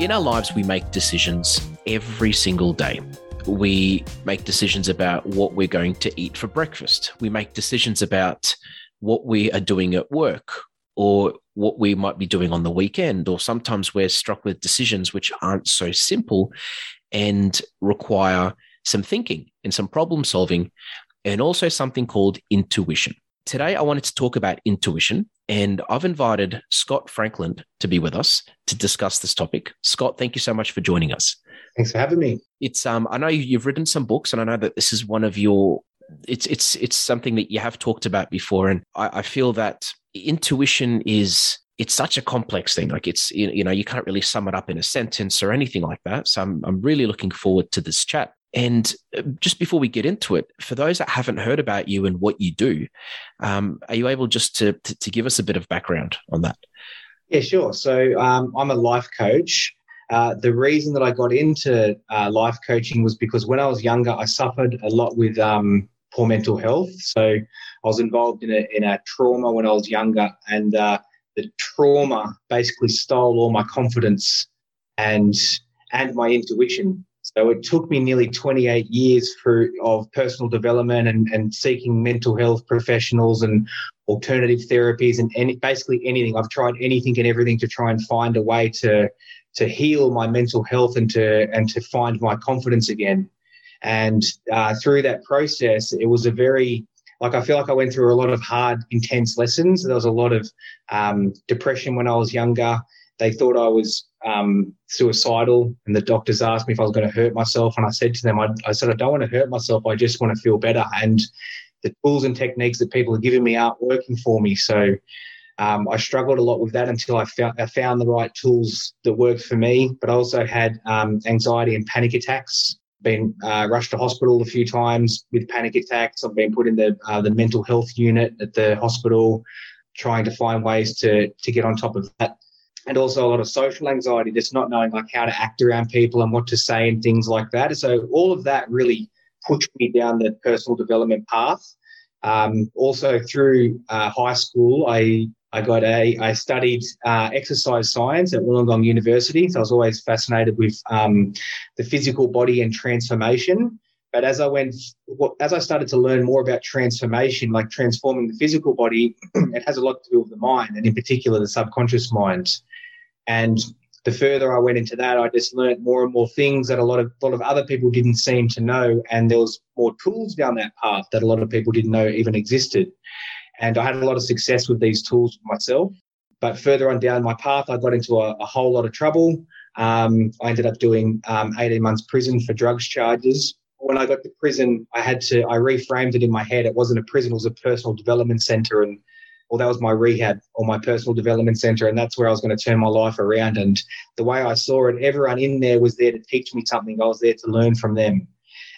In our lives, we make decisions every single day. We make decisions about what we're going to eat for breakfast. We make decisions about what we are doing at work or what we might be doing on the weekend. Or sometimes we're struck with decisions which aren't so simple and require some thinking and some problem solving, and also something called intuition. Today, I wanted to talk about intuition, and I've invited Scott Franklin to be with us to discuss this topic. Scott, thank you so much for joining us. Thanks for having me. It's um, I know you've written some books, and I know that this is one of your. It's it's it's something that you have talked about before, and I, I feel that intuition is it's such a complex thing. Like it's you know you can't really sum it up in a sentence or anything like that. So I'm I'm really looking forward to this chat. And uh, just before we get into it, for those that haven't heard about you and what you do, um, are you able just to, to, to give us a bit of background on that? Yeah, sure. So um, I'm a life coach. Uh, the reason that I got into uh, life coaching was because when I was younger, I suffered a lot with um, poor mental health. So I was involved in a, in a trauma when I was younger, and uh, the trauma basically stole all my confidence and and my intuition. So it took me nearly 28 years for, of personal development and, and seeking mental health professionals and alternative therapies and any, basically anything. I've tried anything and everything to try and find a way to to heal my mental health and to and to find my confidence again. And uh, through that process, it was a very like I feel like I went through a lot of hard, intense lessons. There was a lot of um, depression when I was younger. They thought I was um, suicidal, and the doctors asked me if I was going to hurt myself, and I said to them, I, I said I don't want to hurt myself. I just want to feel better. And the tools and techniques that people are giving me aren't working for me. So um, I struggled a lot with that until I found, I found the right tools that worked for me. But I also had um, anxiety and panic attacks. Been uh, rushed to hospital a few times with panic attacks. I've been put in the uh, the mental health unit at the hospital, trying to find ways to to get on top of that and also a lot of social anxiety, just not knowing like how to act around people and what to say and things like that. So all of that really pushed me down the personal development path. Um, also through uh, high school, I I got a I studied uh, exercise science at Wollongong University. So I was always fascinated with um, the physical body and transformation. But as I went, as I started to learn more about transformation, like transforming the physical body, it has a lot to do with the mind, and in particular the subconscious mind. And the further I went into that, I just learned more and more things that a lot of a lot of other people didn't seem to know, and there was more tools down that path that a lot of people didn't know even existed. And I had a lot of success with these tools myself. But further on down my path, I got into a, a whole lot of trouble. Um, I ended up doing um, 18 months prison for drugs charges. When I got to prison, I had to I reframed it in my head. It wasn't a prison; it was a personal development center, and well, that was my rehab or my personal development center, and that's where I was going to turn my life around. And the way I saw it, everyone in there was there to teach me something. I was there to learn from them.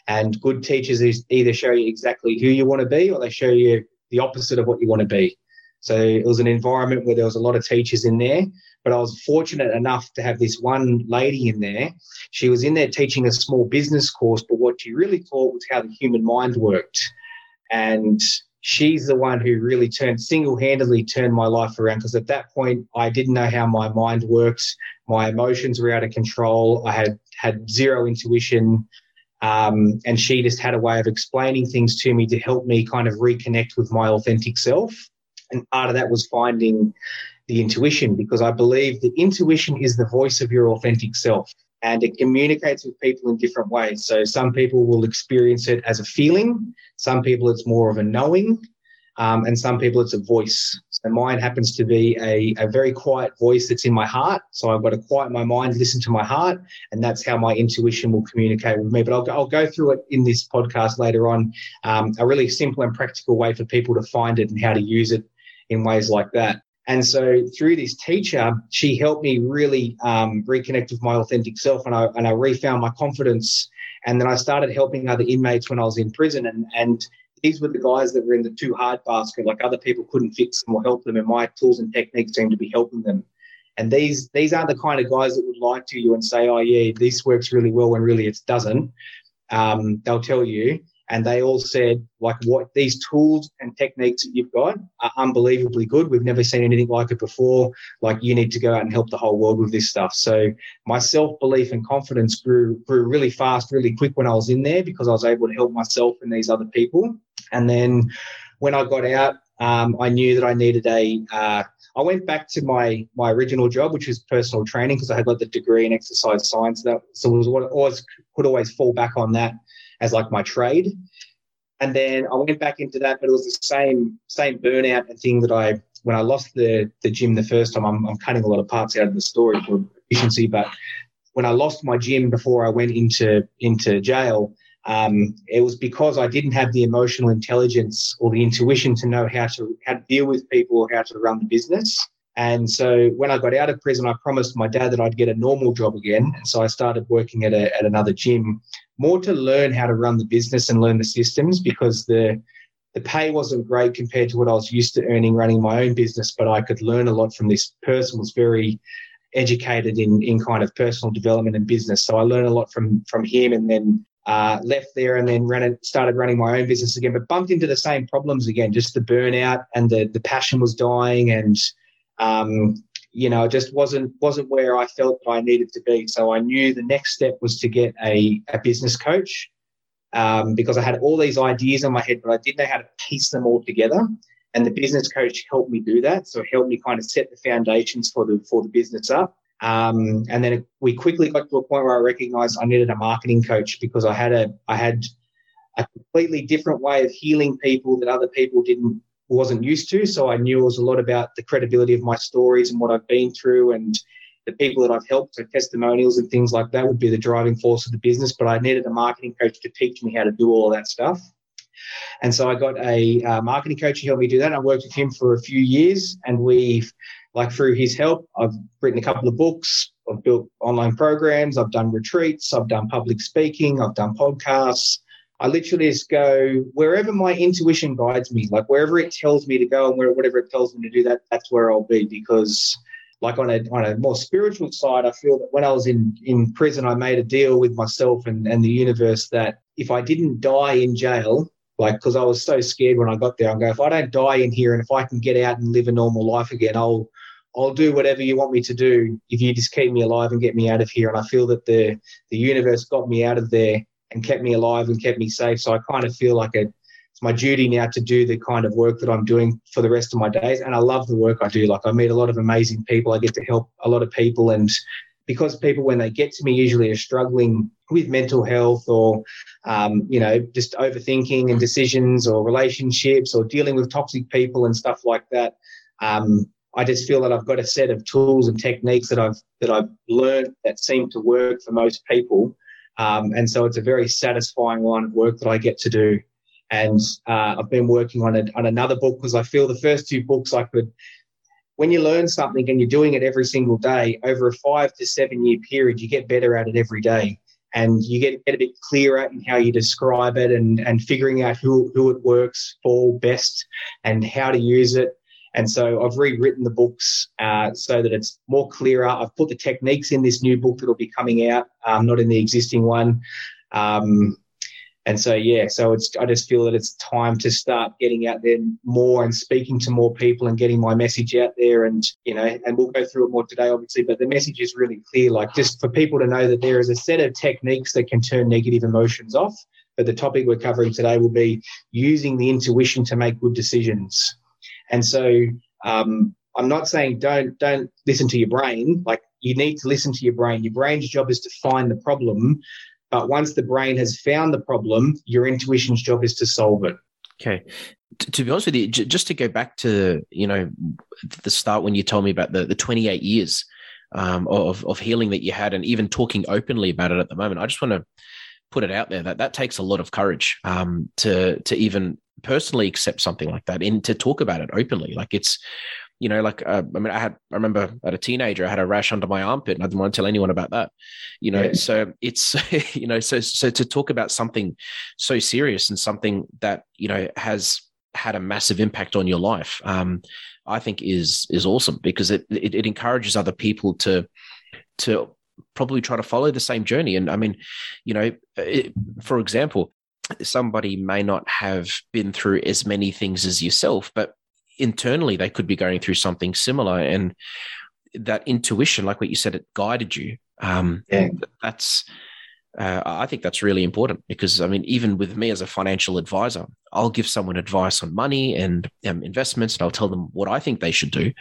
And good teachers either show you exactly who you want to be, or they show you the opposite of what you want to be. So it was an environment where there was a lot of teachers in there, but I was fortunate enough to have this one lady in there. She was in there teaching a small business course, but what she really taught was how the human mind worked. And she's the one who really turned single-handedly turned my life around because at that point I didn't know how my mind works. My emotions were out of control. I had had zero intuition. Um, and she just had a way of explaining things to me to help me kind of reconnect with my authentic self. And part of that was finding the intuition because I believe the intuition is the voice of your authentic self and it communicates with people in different ways. So some people will experience it as a feeling, some people it's more of a knowing, um, and some people it's a voice. So mine happens to be a, a very quiet voice that's in my heart. So I've got to quiet my mind, listen to my heart, and that's how my intuition will communicate with me. But I'll, I'll go through it in this podcast later on, um, a really simple and practical way for people to find it and how to use it in ways like that. And so through this teacher, she helped me really um, reconnect with my authentic self, and I and I refound my confidence. And then I started helping other inmates when I was in prison, and and these were the guys that were in the too hard basket. Like other people couldn't fix them or help them, and my tools and techniques seemed to be helping them. And these these aren't the kind of guys that would lie to you and say, "Oh yeah, this works really well," when really it doesn't. Um, they'll tell you, and they all said, like, what these tools and techniques that you've got are unbelievably good. We've never seen anything like it before. Like, you need to go out and help the whole world with this stuff. So my self belief and confidence grew grew really fast, really quick when I was in there because I was able to help myself and these other people. And then when I got out, um, I knew that I needed a. Uh, I went back to my my original job, which was personal training, because I had like the degree in exercise science. That so was what always could always fall back on that as like my trade. And then I went back into that, but it was the same same burnout and thing that I when I lost the the gym the first time. I'm, I'm cutting a lot of parts out of the story for efficiency, but when I lost my gym before I went into into jail, um, it was because I didn't have the emotional intelligence or the intuition to know how to how to deal with people or how to run the business. And so when I got out of prison, I promised my dad that I'd get a normal job again. And so I started working at, a, at another gym, more to learn how to run the business and learn the systems because the the pay wasn't great compared to what I was used to earning running my own business, but I could learn a lot from this person was very educated in in kind of personal development and business. So I learned a lot from from him and then uh, left there and then ran it, started running my own business again, but bumped into the same problems again, just the burnout and the the passion was dying and um, you know, just wasn't wasn't where I felt that I needed to be. So I knew the next step was to get a, a business coach um, because I had all these ideas in my head, but I didn't know how to piece them all together. And the business coach helped me do that. So helped me kind of set the foundations for the for the business up. Um, and then we quickly got to a point where I recognized I needed a marketing coach because I had a I had a completely different way of healing people that other people didn't wasn't used to. So I knew it was a lot about the credibility of my stories and what I've been through and the people that I've helped, so testimonials and things like that would be the driving force of the business. But I needed a marketing coach to teach me how to do all that stuff. And so I got a uh, marketing coach to help me do that. I worked with him for a few years, and we've, like, through his help, I've written a couple of books. I've built online programs. I've done retreats. I've done public speaking. I've done podcasts. I literally just go wherever my intuition guides me, like wherever it tells me to go and where, whatever it tells me to do, that that's where I'll be. Because, like on a on a more spiritual side, I feel that when I was in in prison, I made a deal with myself and and the universe that if I didn't die in jail, like because I was so scared when I got there, I'm go if I don't die in here and if I can get out and live a normal life again, I'll I'll do whatever you want me to do if you just keep me alive and get me out of here. And I feel that the the universe got me out of there and kept me alive and kept me safe. So I kind of feel like it's my duty now to do the kind of work that I'm doing for the rest of my days. And I love the work I do. Like I meet a lot of amazing people. I get to help a lot of people. And because people, when they get to me, usually are struggling with mental health or, um, you know, just overthinking and decisions or relationships or dealing with toxic people and stuff like that. Um, I just feel that I've got a set of tools and techniques that I've that I've learned that seem to work for most people um, and so it's a very satisfying line of work that I get to do. And uh, I've been working on, a, on another book because I feel the first two books I could, when you learn something and you're doing it every single day over a five to seven year period, you get better at it every day. And you get, get a bit clearer in how you describe it and, and figuring out who, who it works for best and how to use it. And so I've rewritten the books uh, so that it's more clearer. I've put the techniques in this new book that'll be coming out, um, not in the existing one. Um, and so yeah, so it's I just feel that it's time to start getting out there more and speaking to more people and getting my message out there. And you know, and we'll go through it more today, obviously. But the message is really clear, like just for people to know that there is a set of techniques that can turn negative emotions off. But the topic we're covering today will be using the intuition to make good decisions. And so um, I'm not saying don't don't listen to your brain. Like you need to listen to your brain. Your brain's job is to find the problem, but once the brain has found the problem, your intuition's job is to solve it. Okay. to be honest with you, just to go back to you know the start when you told me about the the 28 years um, of of healing that you had, and even talking openly about it at the moment, I just want to put it out there that that takes a lot of courage um, to to even personally accept something like that and to talk about it openly. Like it's You know, like uh, I mean, I had I remember at a teenager, I had a rash under my armpit, and I didn't want to tell anyone about that. You know, yeah. so it's you know, so so to talk about something so serious and something that you know has had a massive impact on your life, um, I think is is awesome because it, it it encourages other people to to probably try to follow the same journey. And I mean, you know, it, for example, somebody may not have been through as many things as yourself, but internally they could be going through something similar. And that intuition, like what you said, it guided you. Um, yeah. That's, uh, I think that's really important because I mean, even with me as a financial advisor, I'll give someone advice on money and um, investments, and I'll tell them what I think they should do,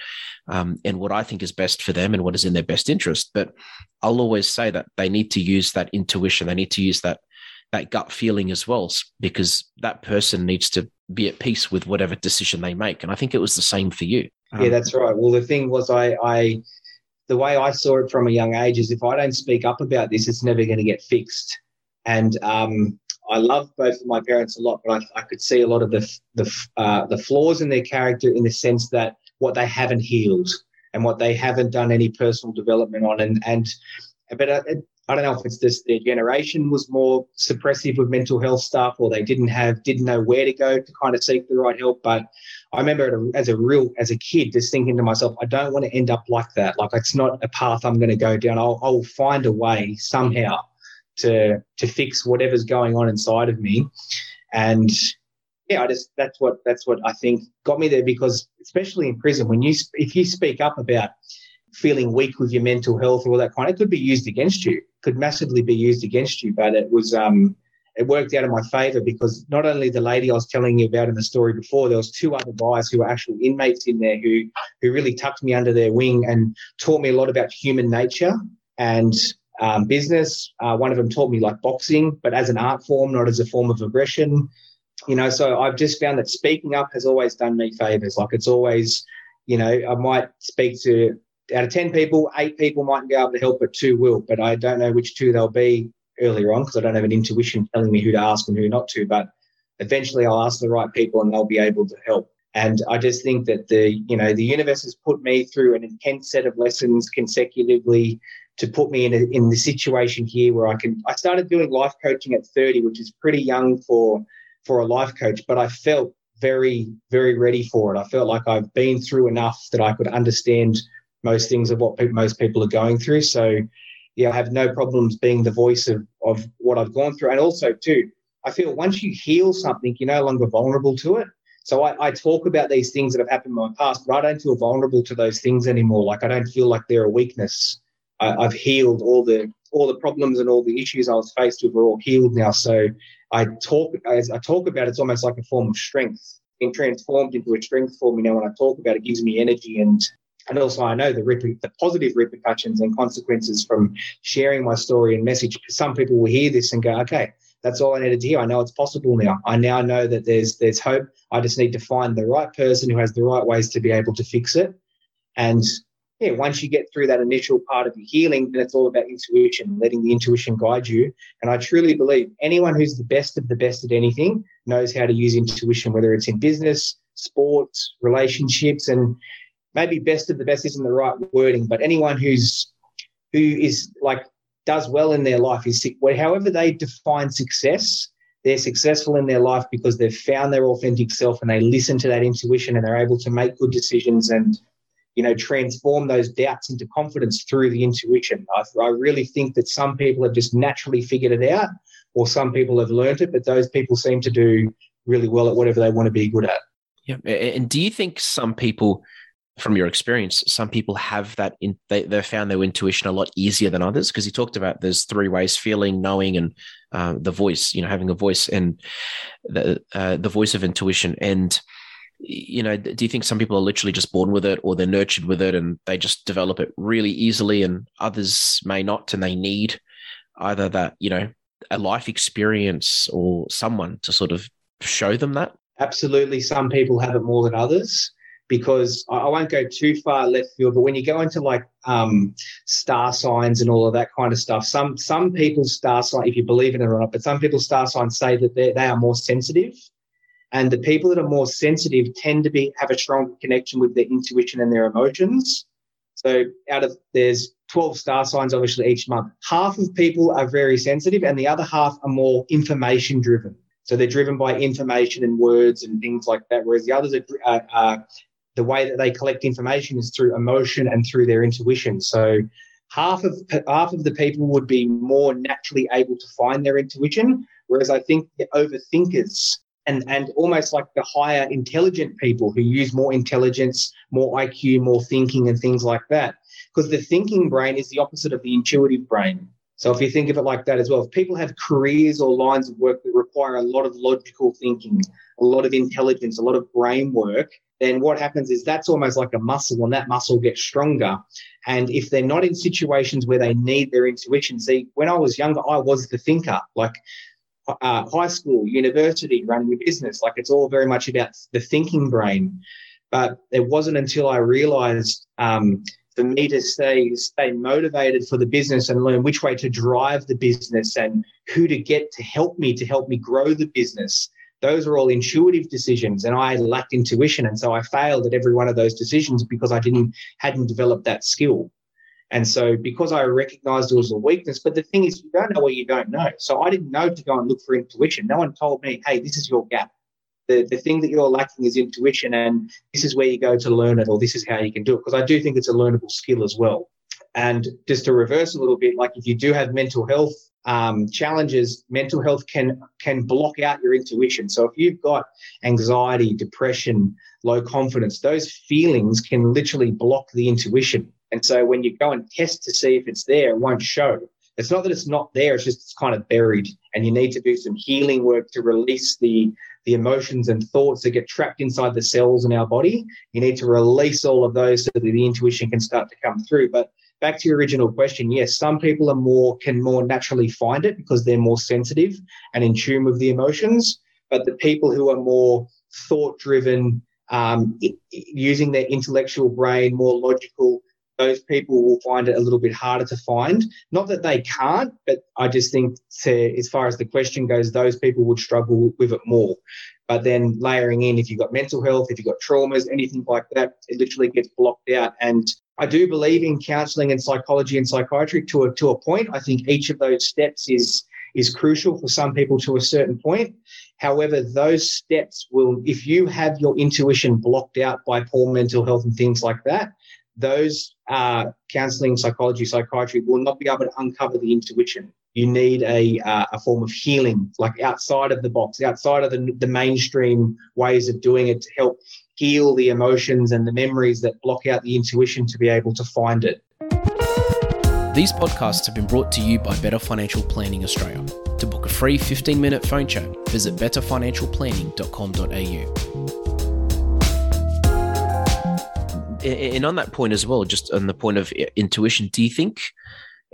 um, and what I think is best for them and what is in their best interest. But I'll always say that they need to use that intuition. They need to use that that gut feeling as well, because that person needs to be at peace with whatever decision they make. And I think it was the same for you. Um, yeah, that's right. Well, the thing was, I, I, the way I saw it from a young age is if I don't speak up about this, it's never going to get fixed. And um, I love both of my parents a lot, but I, I could see a lot of the the uh, the flaws in their character in the sense that what they haven't healed and what they haven't done any personal development on, and and but uh, I don't know if it's just their generation was more suppressive with mental health stuff, or they didn't have didn't know where to go to kind of seek the right help. But I remember as a real as a kid, just thinking to myself, I don't want to end up like that. Like it's not a path I'm going to go down. I'll, I'll find a way somehow to to fix whatever's going on inside of me, and yeah, I just that's what that's what I think got me there because especially in prison, when you if you speak up about feeling weak with your mental health or all that kind, it could be used against you could massively be used against you. But it was um, it worked out in my favour because not only the lady I was telling you about in the story before, there was two other guys who were actual inmates in there who who really tucked me under their wing and taught me a lot about human nature and um, business. Uh, one of them taught me like boxing, but as an art form, not as a form of aggression. You know, so I've just found that speaking up has always done me favors. Like it's always, you know, I might speak to out of 10 people, eight people mightn't be able to help, but two will. But I don't know which two they'll be earlier on because I don't have an intuition telling me who to ask and who not to. But eventually I'll ask the right people and they'll be able to help. And I just think that the, you know, the universe has put me through an intense set of lessons consecutively to put me in, a, in the situation here where I can, I started doing life coaching at 30, which is pretty young for, for a life coach, but I felt very, very ready for it. I felt like I've been through enough that I could understand most things of what pe- most people are going through. So, yeah, I have no problems being the voice of, of what I've gone through. And also, too, I feel once you heal something, you're no longer vulnerable to it. So I, I, talk about these things that have happened in my past, but I don't feel vulnerable to those things anymore. Like I don't feel like they're a weakness. I, have healed all the all the problems and all the issues I was faced with are all healed now. So I talk as I talk about it, it's almost like a form of strength. Being transformed into a strength for me now when I talk about it, it gives me energy and and also, I know the, the positive repercussions and consequences from sharing my story and message. Some people will hear this and go, okay, that's all I needed to hear. I know it's possible now. I now know that there's there's hope. I just need to find the right person who has the right ways to be able to fix it. And yeah, once you get through that initial part of your healing, then it's all about intuition, letting the intuition guide you. And I truly believe anyone who's the best of the best at anything knows how to use intuition, whether it's in business, sports, relationships, and maybe best of the best isn't the right wording, but anyone who's who is like does well in their life is however they define success, they're successful in their life because they've found their authentic self and they listen to that intuition and they're able to make good decisions and you know transform those doubts into confidence through the intuition. I, I really think that some people have just naturally figured it out, or some people have learned it, but those people seem to do really well at whatever they want to be good at. Yeah, and do you think some people? From your experience, some people have that in they they found their intuition a lot easier than others because you talked about there's three ways: feeling, knowing, and uh, the voice. You know, having a voice and the uh, the voice of intuition. And you know, do you think some people are literally just born with it, or they're nurtured with it, and they just develop it really easily, and others may not, and they need either that you know a life experience or someone to sort of show them that. Absolutely, some people have it more than others because I, won't go too far left field, but when you go into like um, star signs and all of that kind of stuff, some some people's star sign, if you believe in it or not, but some people's star signs say that they are more sensitive, And the people that are more sensitive tend to be have a stronger connection with their intuition and their emotions. So out of there's 12 star signs obviously each month. Half of people are very sensitive and the other half are more information driven. So they're driven by information and words and things like that, whereas the others are, uh, uh, the way that they collect information is through emotion and through their intuition. So half of half of the people would be more naturally able to find their intuition, whereas I think the overthinkers and and almost like the higher intelligent people who use more intelligence, more IQ, more thinking, and things like that. Because the thinking brain is the opposite of the intuitive brain. So if you think of it like that as well, if people have careers or lines of work that require a lot of logical thinking, a lot of intelligence, a lot of brain work, then what happens is that's almost like a muscle and that muscle gets stronger. And if they're not in situations where they need their intuition, see, when I was younger, I was the thinker. Like uh, high school, university, running a business. Like it's all very much about the thinking brain. But it wasn't until I realized um, for me to stay stay motivated for the business and learn which way to drive the business and who to get to help me to help me grow the business. Those are all intuitive decisions, and I lacked intuition, and so I failed at every one of those decisions because I didn't hadn't developed that skill. And so, because I recognized it was a weakness, but the thing is, you don't know what you don't know. So, I didn't know to go and look for intuition. No one told me, hey, this is your gap. The, the thing that you're lacking is intuition, and this is where you go to learn it, or this is how you can do it. Because I do think it's a learnable skill as well. And just to reverse a little bit, like if you do have mental health um, challenges, mental health can can block out your intuition. So if you've got anxiety, depression, low confidence, those feelings can literally block the intuition. And so when you go and test to see if it's there, it won't show. It's not that it's not there, it's just it's kind of buried. And you need to do some healing work to release the, the emotions and thoughts that get trapped inside the cells in our body. You need to release all of those so that the intuition can start to come through. But back to your original question, yes, some people are more can more naturally find it because they're more sensitive and in tune with the emotions. But the people who are more thought driven, um, using their intellectual brain, more logical, those people will find it a little bit harder to find. Not that they can't, but I just think, to, as far as the question goes, those people would struggle with it more. But then layering in, if you've got mental health, if you've got traumas, anything like that, it literally gets blocked out. And I do believe in counselling and psychology and psychiatry to a, to a point. I think each of those steps is is crucial for some people to a certain point. However, those steps will, if you have your intuition blocked out by poor mental health and things like that, those uh, counseling, psychology, psychiatry will not be able to uncover the intuition. You need a, uh, a form of healing, like outside of the box, outside of the, the mainstream ways of doing it to help heal the emotions and the memories that block out the intuition to be able to find it. These podcasts have been brought to you by Better Financial Planning Australia. To book a free 15 minute phone chat, visit betterfinancialplanning.com.au. and on that point as well, just on the point of intuition, do you think?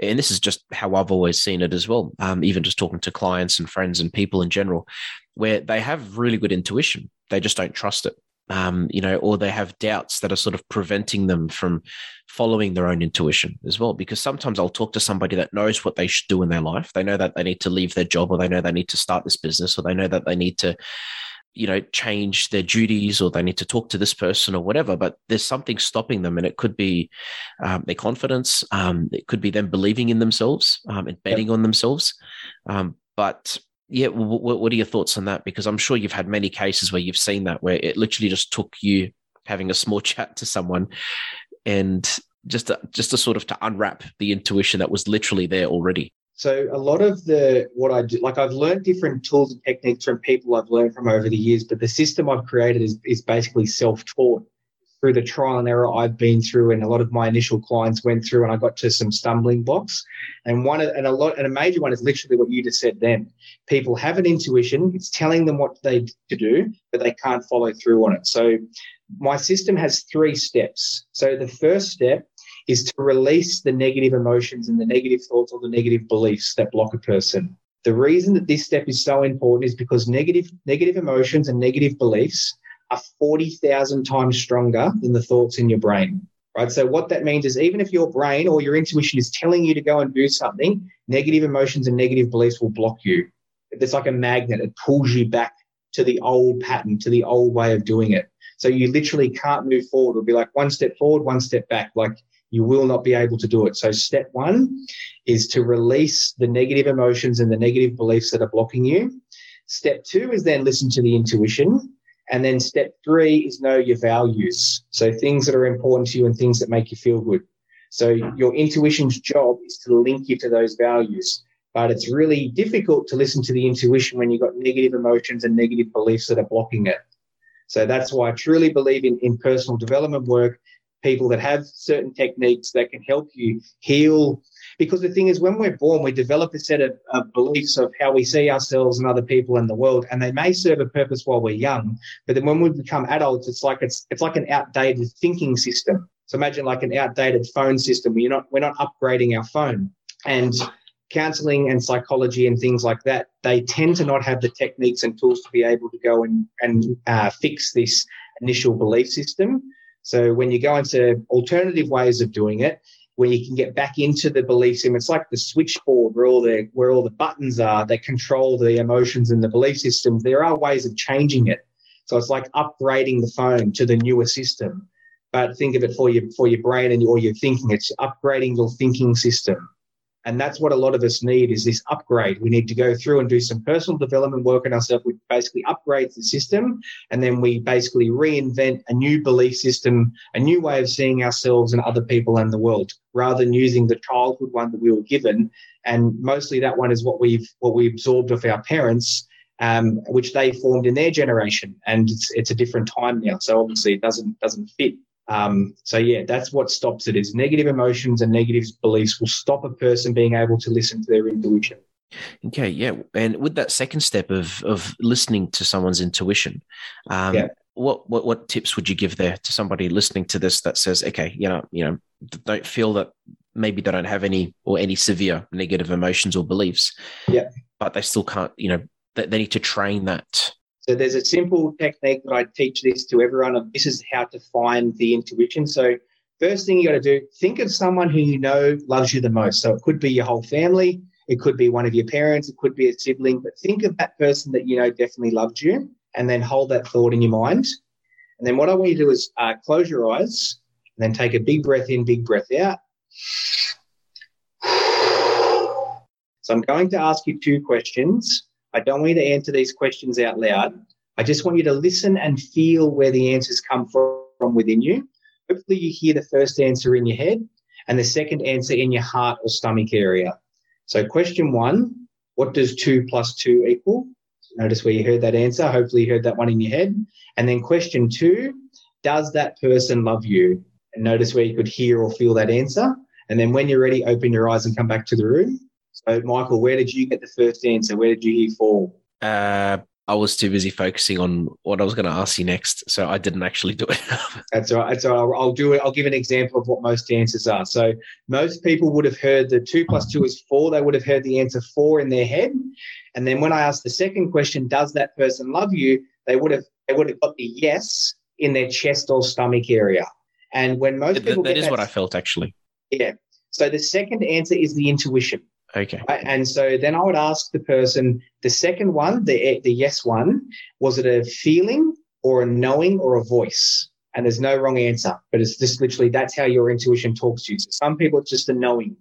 And this is just how I've always seen it as well. Um, even just talking to clients and friends and people in general, where they have really good intuition, they just don't trust it. Um, you know, or they have doubts that are sort of preventing them from following their own intuition as well. Because sometimes I'll talk to somebody that knows what they should do in their life. They know that they need to leave their job, or they know they need to start this business, or they know that they need to you know change their duties or they need to talk to this person or whatever but there's something stopping them and it could be um, their confidence um, it could be them believing in themselves um, and betting yep. on themselves. Um, but yeah w- w- what are your thoughts on that? Because i'm sure you've had many cases where you've seen that where it literally just took you having a small chat to someone and just to, just to sort of to unwrap the intuition that was literally there already so a lot of the what I do, like I've learned different tools and techniques from people I've learned from over the years, but the system I've created is, is basically self-taught through the trial and error I've been through, and a lot of my initial clients went through, and I got to some stumbling blocks. And one and a lot and a major one is literally what you just said. Then people have an intuition; it's telling them what they to do, but they can't follow through on it. So my system has three steps. So the first step is to release the negative emotions and the negative thoughts or the negative beliefs that block a person. The reason that this step is so important is because negative negative emotions and negative beliefs are 40,000 times stronger than the thoughts in your brain. Right? So what that means is even if your brain or your intuition is telling you to go and do something, negative emotions and negative beliefs will block you. It's like a magnet, it pulls you back to the old pattern, to the old way of doing it. So you literally can't move forward. It'll be like one step forward, one step back. Like you will not be able to do it. So step one is to release the negative emotions and the negative beliefs that are blocking you. Step two is then listen to the intuition. And then step three is know your values. So things that are important to you and things that make you feel good. So your intuition's job is to link you to those values. But it's really difficult to listen to the intuition when you've got negative emotions and negative beliefs that are blocking it. So that's why I truly believe in, in personal development work, people that have certain techniques that can help you heal. Because the thing is, when we're born, we develop a set of, of beliefs of how we see ourselves and other people in the world, and they may serve a purpose while we're young. But then when we become adults, it's like it's it's like an outdated thinking system. So imagine like an outdated phone system. We're not we're not upgrading our phone. And counseling and psychology and things like that, they tend to not have the techniques and tools to be able to go and, and uh, fix this initial belief system. So when you go into alternative ways of doing it, where you can get back into the belief system, it's like the switchboard where all the where all the buttons are that control the emotions and the belief systems. There are ways of changing it. So it's like upgrading the phone to the newer system. But think of it for your for your brain and or your thinking. It's upgrading your thinking system. And that's what a lot of us need is this upgrade. We need to go through and do some personal development work on ourselves, which basically upgrades the system. And then we basically reinvent a new belief system, a new way of seeing ourselves and other people and the world, rather than using the childhood one that we were given. And mostly that one is what we've what we absorbed of our parents, um, which they formed in their generation. And it's it's a different time now. So obviously it doesn't doesn't fit um, so yeah, that's what stops it. Is negative emotions and negative beliefs will stop a person being able to listen to their intuition. Okay, yeah, and with that second step of of listening to someone's intuition, um, yeah. what what what tips would you give there to somebody listening to this that says, okay, you know, you know, don't feel that maybe they don't have any or any severe negative emotions or beliefs, yeah, but they still can't, you know, they, they need to train that so there's a simple technique that I teach this to everyone of this is how to find the intuition. So first thing you got to do, think of someone who you know loves you the most. So it could be your whole family, it could be one of your parents, it could be a sibling, but think of that person that you know definitely loved you and then hold that thought in your mind. And then what I want you to do is uh, close your eyes and then take a big breath in, big breath out. So I'm going to ask you two questions. I don't want you to answer these questions out loud. I just want you to listen and feel where the answers come from, within you. Hopefully, you hear the first answer in your head and the second answer in your heart or stomach area. So, question one What does two plus two equal? Notice where you heard that answer. Hopefully, you heard that one in your head. And then, question two Does that person love you? And notice where you could hear or feel that answer. And then, when you're ready, open your eyes and come back to the room. So, Michael, where did you get the first answer? Where did you hear fall? Uh, I was too busy focusing on what I was going to ask you next, so I didn't actually do it. That's all right. That's all right. I'll, I'll do it. I'll give an example of what most answers are. So most people would have heard the two plus two is four. They would have heard the answer four in their head, and then when I asked the second question, "Does that person love you?" They would have they would have got the yes in their chest or stomach area. And when most people that, that is that, what I felt actually. Yeah. So the second answer is the intuition. Okay. And so then I would ask the person the second one, the the yes one, was it a feeling or a knowing or a voice? And there's no wrong answer, but it's just literally that's how your intuition talks to you. So some people it's just a knowing.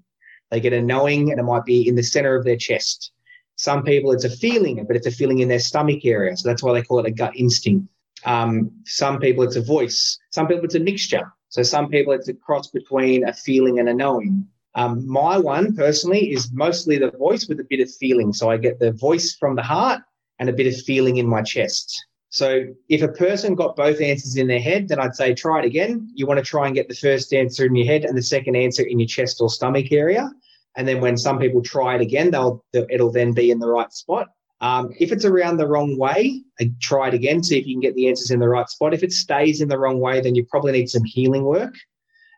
They get a knowing and it might be in the center of their chest. Some people it's a feeling, but it's a feeling in their stomach area. So that's why they call it a gut instinct. Um, some people it's a voice. Some people it's a mixture. So some people it's a cross between a feeling and a knowing. Um, my one personally is mostly the voice with a bit of feeling. So I get the voice from the heart and a bit of feeling in my chest. So if a person got both answers in their head, then I'd say try it again. You want to try and get the first answer in your head and the second answer in your chest or stomach area. And then when some people try it again, they'll it'll then be in the right spot. Um, if it's around the wrong way, try it again. See if you can get the answers in the right spot. If it stays in the wrong way, then you probably need some healing work.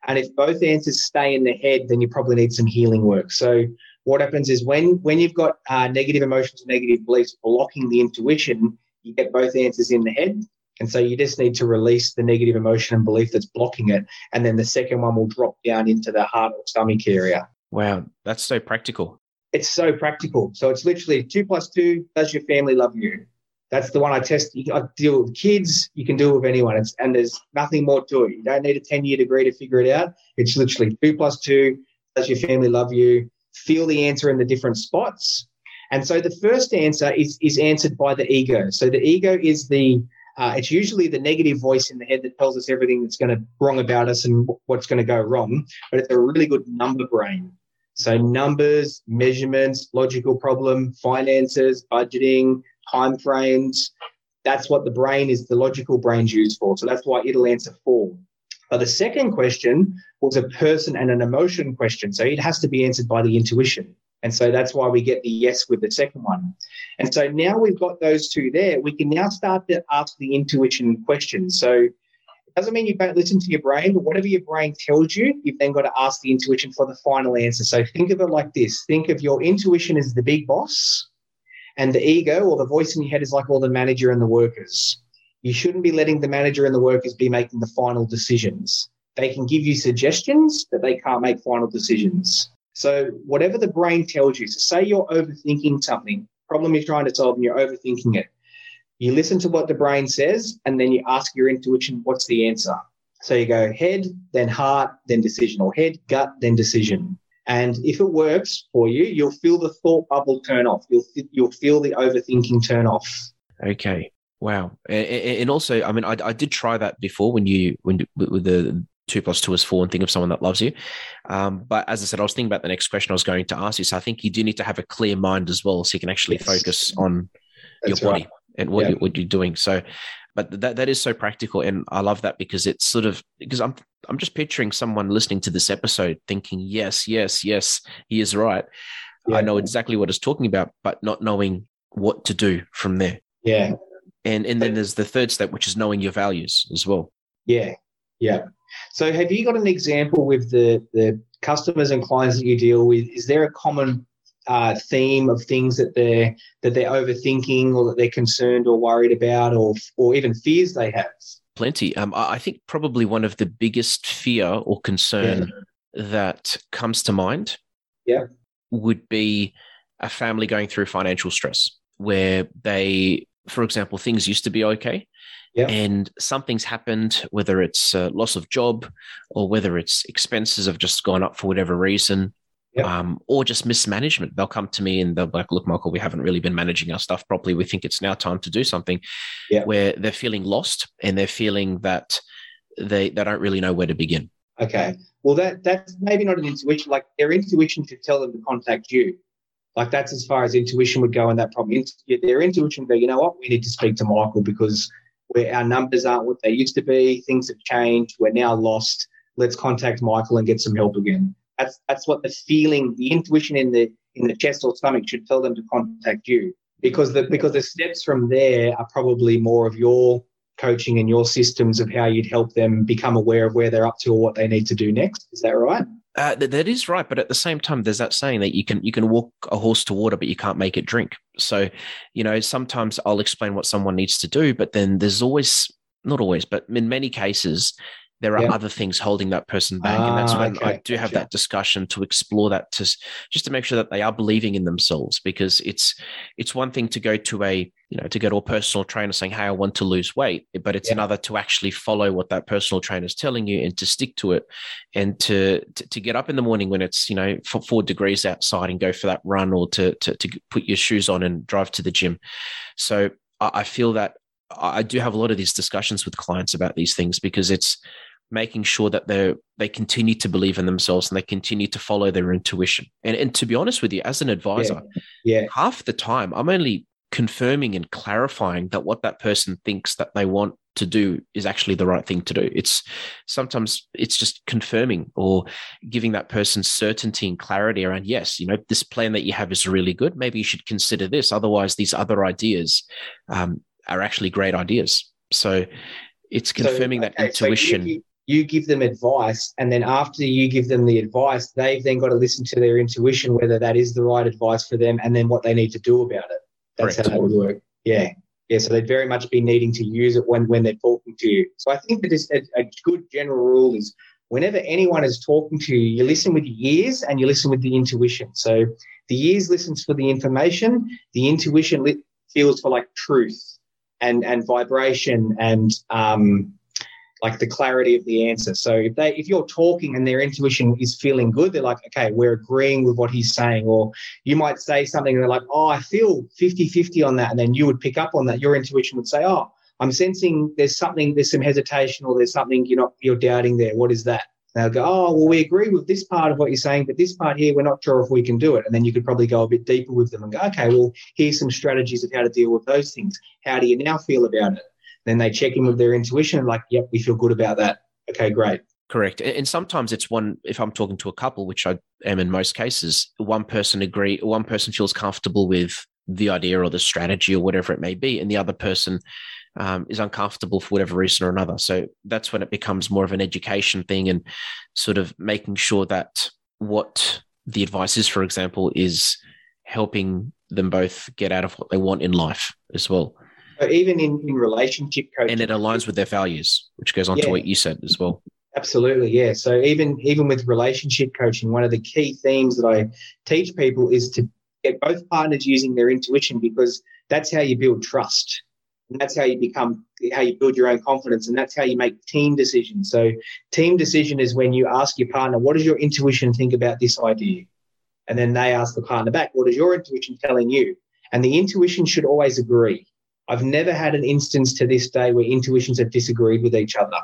And if both answers stay in the head, then you probably need some healing work. So what happens is when when you've got uh, negative emotions, negative beliefs blocking the intuition, you get both answers in the head. And so you just need to release the negative emotion and belief that's blocking it. And then the second one will drop down into the heart or stomach area. Wow, that's so practical. It's so practical. So it's literally two plus two, does your family love you? That's the one I test. You I deal with kids. You can deal with anyone. It's, and there's nothing more to it. You don't need a 10 year degree to figure it out. It's literally two plus two. Does your family love you? Feel the answer in the different spots. And so the first answer is, is answered by the ego. So the ego is the, uh, it's usually the negative voice in the head that tells us everything that's going to wrong about us and what's going to go wrong. But it's a really good number brain. So numbers, measurements, logical problem, finances, budgeting, time frames. That's what the brain is, the logical brain's used for. So that's why it'll answer four. But the second question was a person and an emotion question. So it has to be answered by the intuition. And so that's why we get the yes with the second one. And so now we've got those two there, we can now start to ask the intuition questions. So it doesn't mean you don't listen to your brain, but whatever your brain tells you, you've then got to ask the intuition for the final answer. So think of it like this think of your intuition as the big boss, and the ego or the voice in your head is like all the manager and the workers. You shouldn't be letting the manager and the workers be making the final decisions. They can give you suggestions, but they can't make final decisions. So, whatever the brain tells you, so say you're overthinking something, problem you're trying to solve, and you're overthinking it. You listen to what the brain says, and then you ask your intuition, what's the answer? So you go head, then heart, then decision, or head, gut, then decision. And if it works for you, you'll feel the thought bubble turn off. You'll you'll feel the overthinking turn off. Okay. Wow. And also, I mean, I, I did try that before when you when with the two plus two is four and think of someone that loves you. Um, but as I said, I was thinking about the next question I was going to ask you. So I think you do need to have a clear mind as well, so you can actually yes. focus on That's your body right. and what, yeah. you, what you're doing. So, but that that is so practical, and I love that because it's sort of because I'm I'm just picturing someone listening to this episode thinking, yes, yes, yes, he is right. Yeah. I know exactly what he's talking about, but not knowing what to do from there. Yeah. And and then there's the third step, which is knowing your values as well. Yeah. Yeah. So, have you got an example with the the customers and clients that you deal with? Is there a common uh, theme of things that they're that they're overthinking or that they're concerned or worried about, or or even fears they have? Plenty. Um, I think probably one of the biggest fear or concern yeah. that comes to mind, yeah, would be a family going through financial stress, where they, for example, things used to be okay, Yep. And something's happened, whether it's loss of job or whether it's expenses have just gone up for whatever reason, yep. um, or just mismanagement. They'll come to me and they'll be like, look, Michael, we haven't really been managing our stuff properly. We think it's now time to do something yep. where they're feeling lost and they're feeling that they, they don't really know where to begin. Okay. Well, that that's maybe not an intuition. Like their intuition should tell them to contact you. Like that's as far as intuition would go in that problem. Their intuition would go, you know what, we need to speak to Michael because our numbers aren't what they used to be. Things have changed. We're now lost. Let's contact Michael and get some help again. That's that's what the feeling, the intuition in the in the chest or stomach should tell them to contact you because the because the steps from there are probably more of your coaching and your systems of how you'd help them become aware of where they're up to or what they need to do next. Is that right? Uh, that is right, but at the same time, there's that saying that you can you can walk a horse to water, but you can't make it drink. So, you know, sometimes I'll explain what someone needs to do, but then there's always not always, but in many cases, there are other things holding that person back, ah, and that's ah, when okay. I do have gotcha. that discussion to explore that to just to make sure that they are believing in themselves, because it's it's one thing to go to a you know, to go to a personal trainer saying, Hey, I want to lose weight. But it's yeah. another to actually follow what that personal trainer is telling you and to stick to it and to, to, to get up in the morning when it's, you know, four degrees outside and go for that run or to, to, to put your shoes on and drive to the gym. So I, I feel that I do have a lot of these discussions with clients about these things because it's making sure that they they continue to believe in themselves and they continue to follow their intuition. And and to be honest with you, as an advisor, yeah. yeah. half the time I'm only confirming and clarifying that what that person thinks that they want to do is actually the right thing to do. It's sometimes it's just confirming or giving that person certainty and clarity around, yes, you know, this plan that you have is really good. Maybe you should consider this. Otherwise, these other ideas um, are actually great ideas. So it's confirming so, okay, that intuition. So you, you give them advice, and then after you give them the advice, they've then got to listen to their intuition, whether that is the right advice for them, and then what they need to do about it. That's Correct. how that would work. Yeah. Yeah. So they'd very much be needing to use it when, when they're talking to you. So I think that is a, a good general rule is whenever anyone is talking to you, you listen with your ears and you listen with the intuition. So the ears listens for the information, the intuition li- feels for like truth. and and vibration and um, like the clarity of the answer. So if they if you're talking and their intuition is feeling good, they're like, okay, we're agreeing with what he's saying. Or you might say something and they're like, oh, I feel 50-50 on that. And then you would pick up on that. Your intuition would say, oh, I'm sensing there's something, there's some hesitation or there's something you're not you're doubting there. What is that? And they'll go, oh, well, we agree with this part of what you're saying, but this part here, we're not sure if we can do it. And then you could probably go a bit deeper with them and go, okay, well, here's some strategies of how to deal with those things. How do you now feel about it? Then they check in with their intuition, like, yep, we feel good about that. Okay, great. Correct. And sometimes it's one, if I'm talking to a couple, which I am in most cases, one person agree, one person feels comfortable with the idea or the strategy or whatever it may be, and the other person um, is uncomfortable for whatever reason or another. So that's when it becomes more of an education thing and sort of making sure that what the advice is, for example, is helping them both get out of what they want in life as well even in, in relationship coaching. And it aligns with their values, which goes on yeah. to what you said as well. Absolutely, yeah. So even even with relationship coaching, one of the key themes that I teach people is to get both partners using their intuition because that's how you build trust. And that's how you become how you build your own confidence and that's how you make team decisions. So team decision is when you ask your partner, what does your intuition think about this idea? And then they ask the partner back, what is your intuition telling you? And the intuition should always agree. I've never had an instance to this day where intuitions have disagreed with each other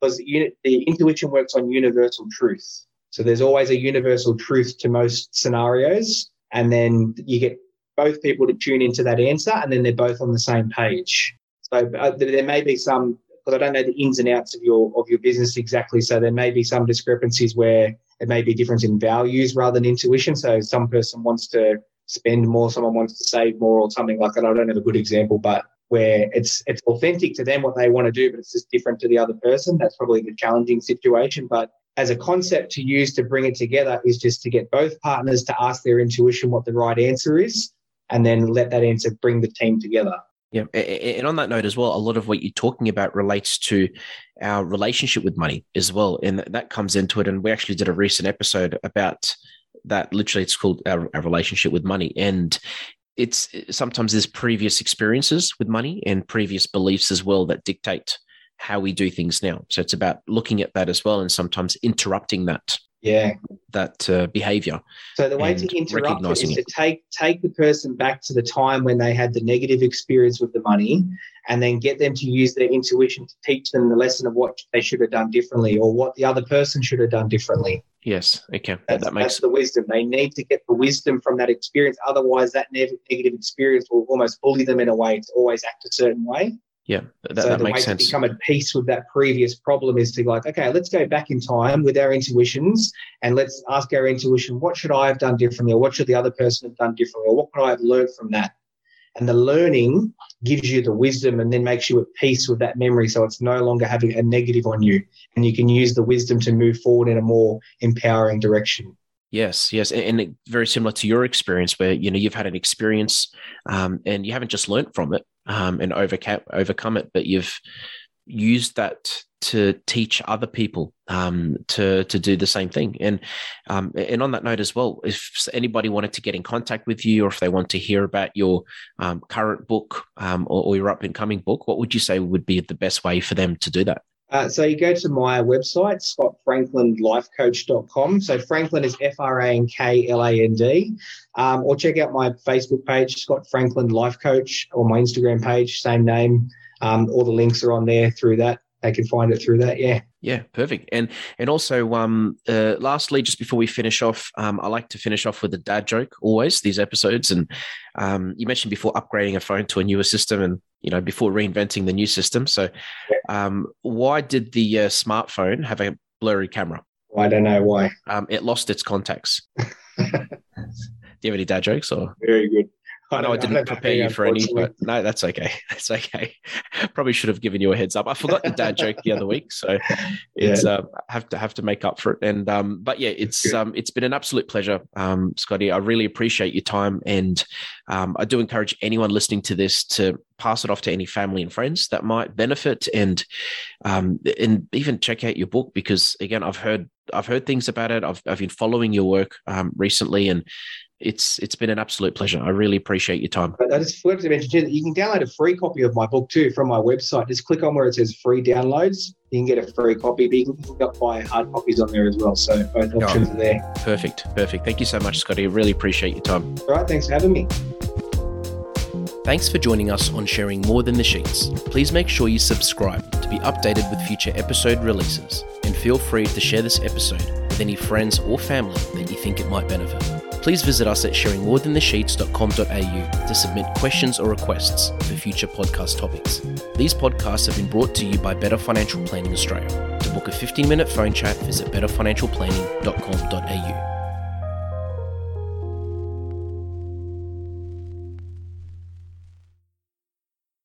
because the, intuition works on universal truth. So there's always a universal truth to most scenarios. And then you get both people to tune into that answer and then they're both on the same page. So uh, there may be some, because I don't know the ins and outs of your, of your business exactly. So there may be some discrepancies where it may be difference in values rather than intuition. So some person wants to spend more, someone wants to save more, or something like that. I don't have a good example, but where it's it's authentic to them what they want to do, but it's just different to the other person. That's probably the challenging situation. But as a concept to use to bring it together is just to get both partners to ask their intuition what the right answer is, and then let that answer bring the team together. Yeah. And on that note as well, a lot of what you're talking about relates to our relationship with money as well. And that comes into it. And we actually did a recent episode about that literally it's called our, our relationship with money. And it's sometimes there's previous experiences with money and previous beliefs as well that dictate how we do things now. So it's about looking at that as well and sometimes interrupting that yeah. that uh, behavior so the way to interrupt it is it. to take take the person back to the time when they had the negative experience with the money and then get them to use their intuition to teach them the lesson of what they should have done differently or what the other person should have done differently Yes. Okay. That's, that makes that's the wisdom. They need to get the wisdom from that experience. Otherwise, that negative experience will almost bully them in a way to always act a certain way. Yeah, that, so that the makes way sense. To become at peace with that previous problem is to like, okay, let's go back in time with our intuitions and let's ask our intuition, what should I have done differently, or what should the other person have done differently, or what could I have learned from that? And the learning gives you the wisdom and then makes you at peace with that memory. So it's no longer having a negative on you. And you can use the wisdom to move forward in a more empowering direction. Yes, yes, and, very similar to your experience, where you know you've had an experience, um, and you haven't just learnt from it um, and overcome overcome it, but you've used that to teach other people um, to to do the same thing. And um, and on that note as well, if anybody wanted to get in contact with you, or if they want to hear about your um, current book um, or, or, your up and coming book, what would you say would be the best way for them to do that? Uh, so you go to my website, scottfranklandlifecoach.com. So Frankland is F R A N K L A N D. Um, or check out my Facebook page, Scott Frankland Life Coach, or my Instagram page, same name. Um, all the links are on there through that they can find it through that. Yeah. Yeah, perfect. And and also, um, uh, lastly, just before we finish off, um, I like to finish off with a dad joke always these episodes. And um, you mentioned before upgrading a phone to a newer system, and you know before reinventing the new system. So, um, why did the uh, smartphone have a blurry camera? I don't know why. Um, it lost its contacts. Do you have any dad jokes or? Very good. I know I didn't prepare you for any, but no, that's okay. That's okay. Probably should have given you a heads up. I forgot the dad joke the other week, so it's yeah. uh, have to have to make up for it. And um, but yeah, it's um, it's been an absolute pleasure, um, Scotty. I really appreciate your time, and um, I do encourage anyone listening to this to pass it off to any family and friends that might benefit, and um, and even check out your book because again, I've heard I've heard things about it. I've I've been following your work um, recently, and it's it's been an absolute pleasure. I really appreciate your time. I just forgot to mention that you can download a free copy of my book too from my website. Just click on where it says free downloads. You can get a free copy, but you can buy hard copies on there as well. So both options oh, are there. Perfect, perfect. Thank you so much, Scotty. I really appreciate your time. All right, thanks for having me. Thanks for joining us on sharing more than the sheets. Please make sure you subscribe to be updated with future episode releases, and feel free to share this episode with any friends or family that you think it might benefit. Please visit us at sharingmorethanthesheets.com.au to submit questions or requests for future podcast topics. These podcasts have been brought to you by Better Financial Planning Australia. To book a 15 minute phone chat, visit betterfinancialplanning.com.au.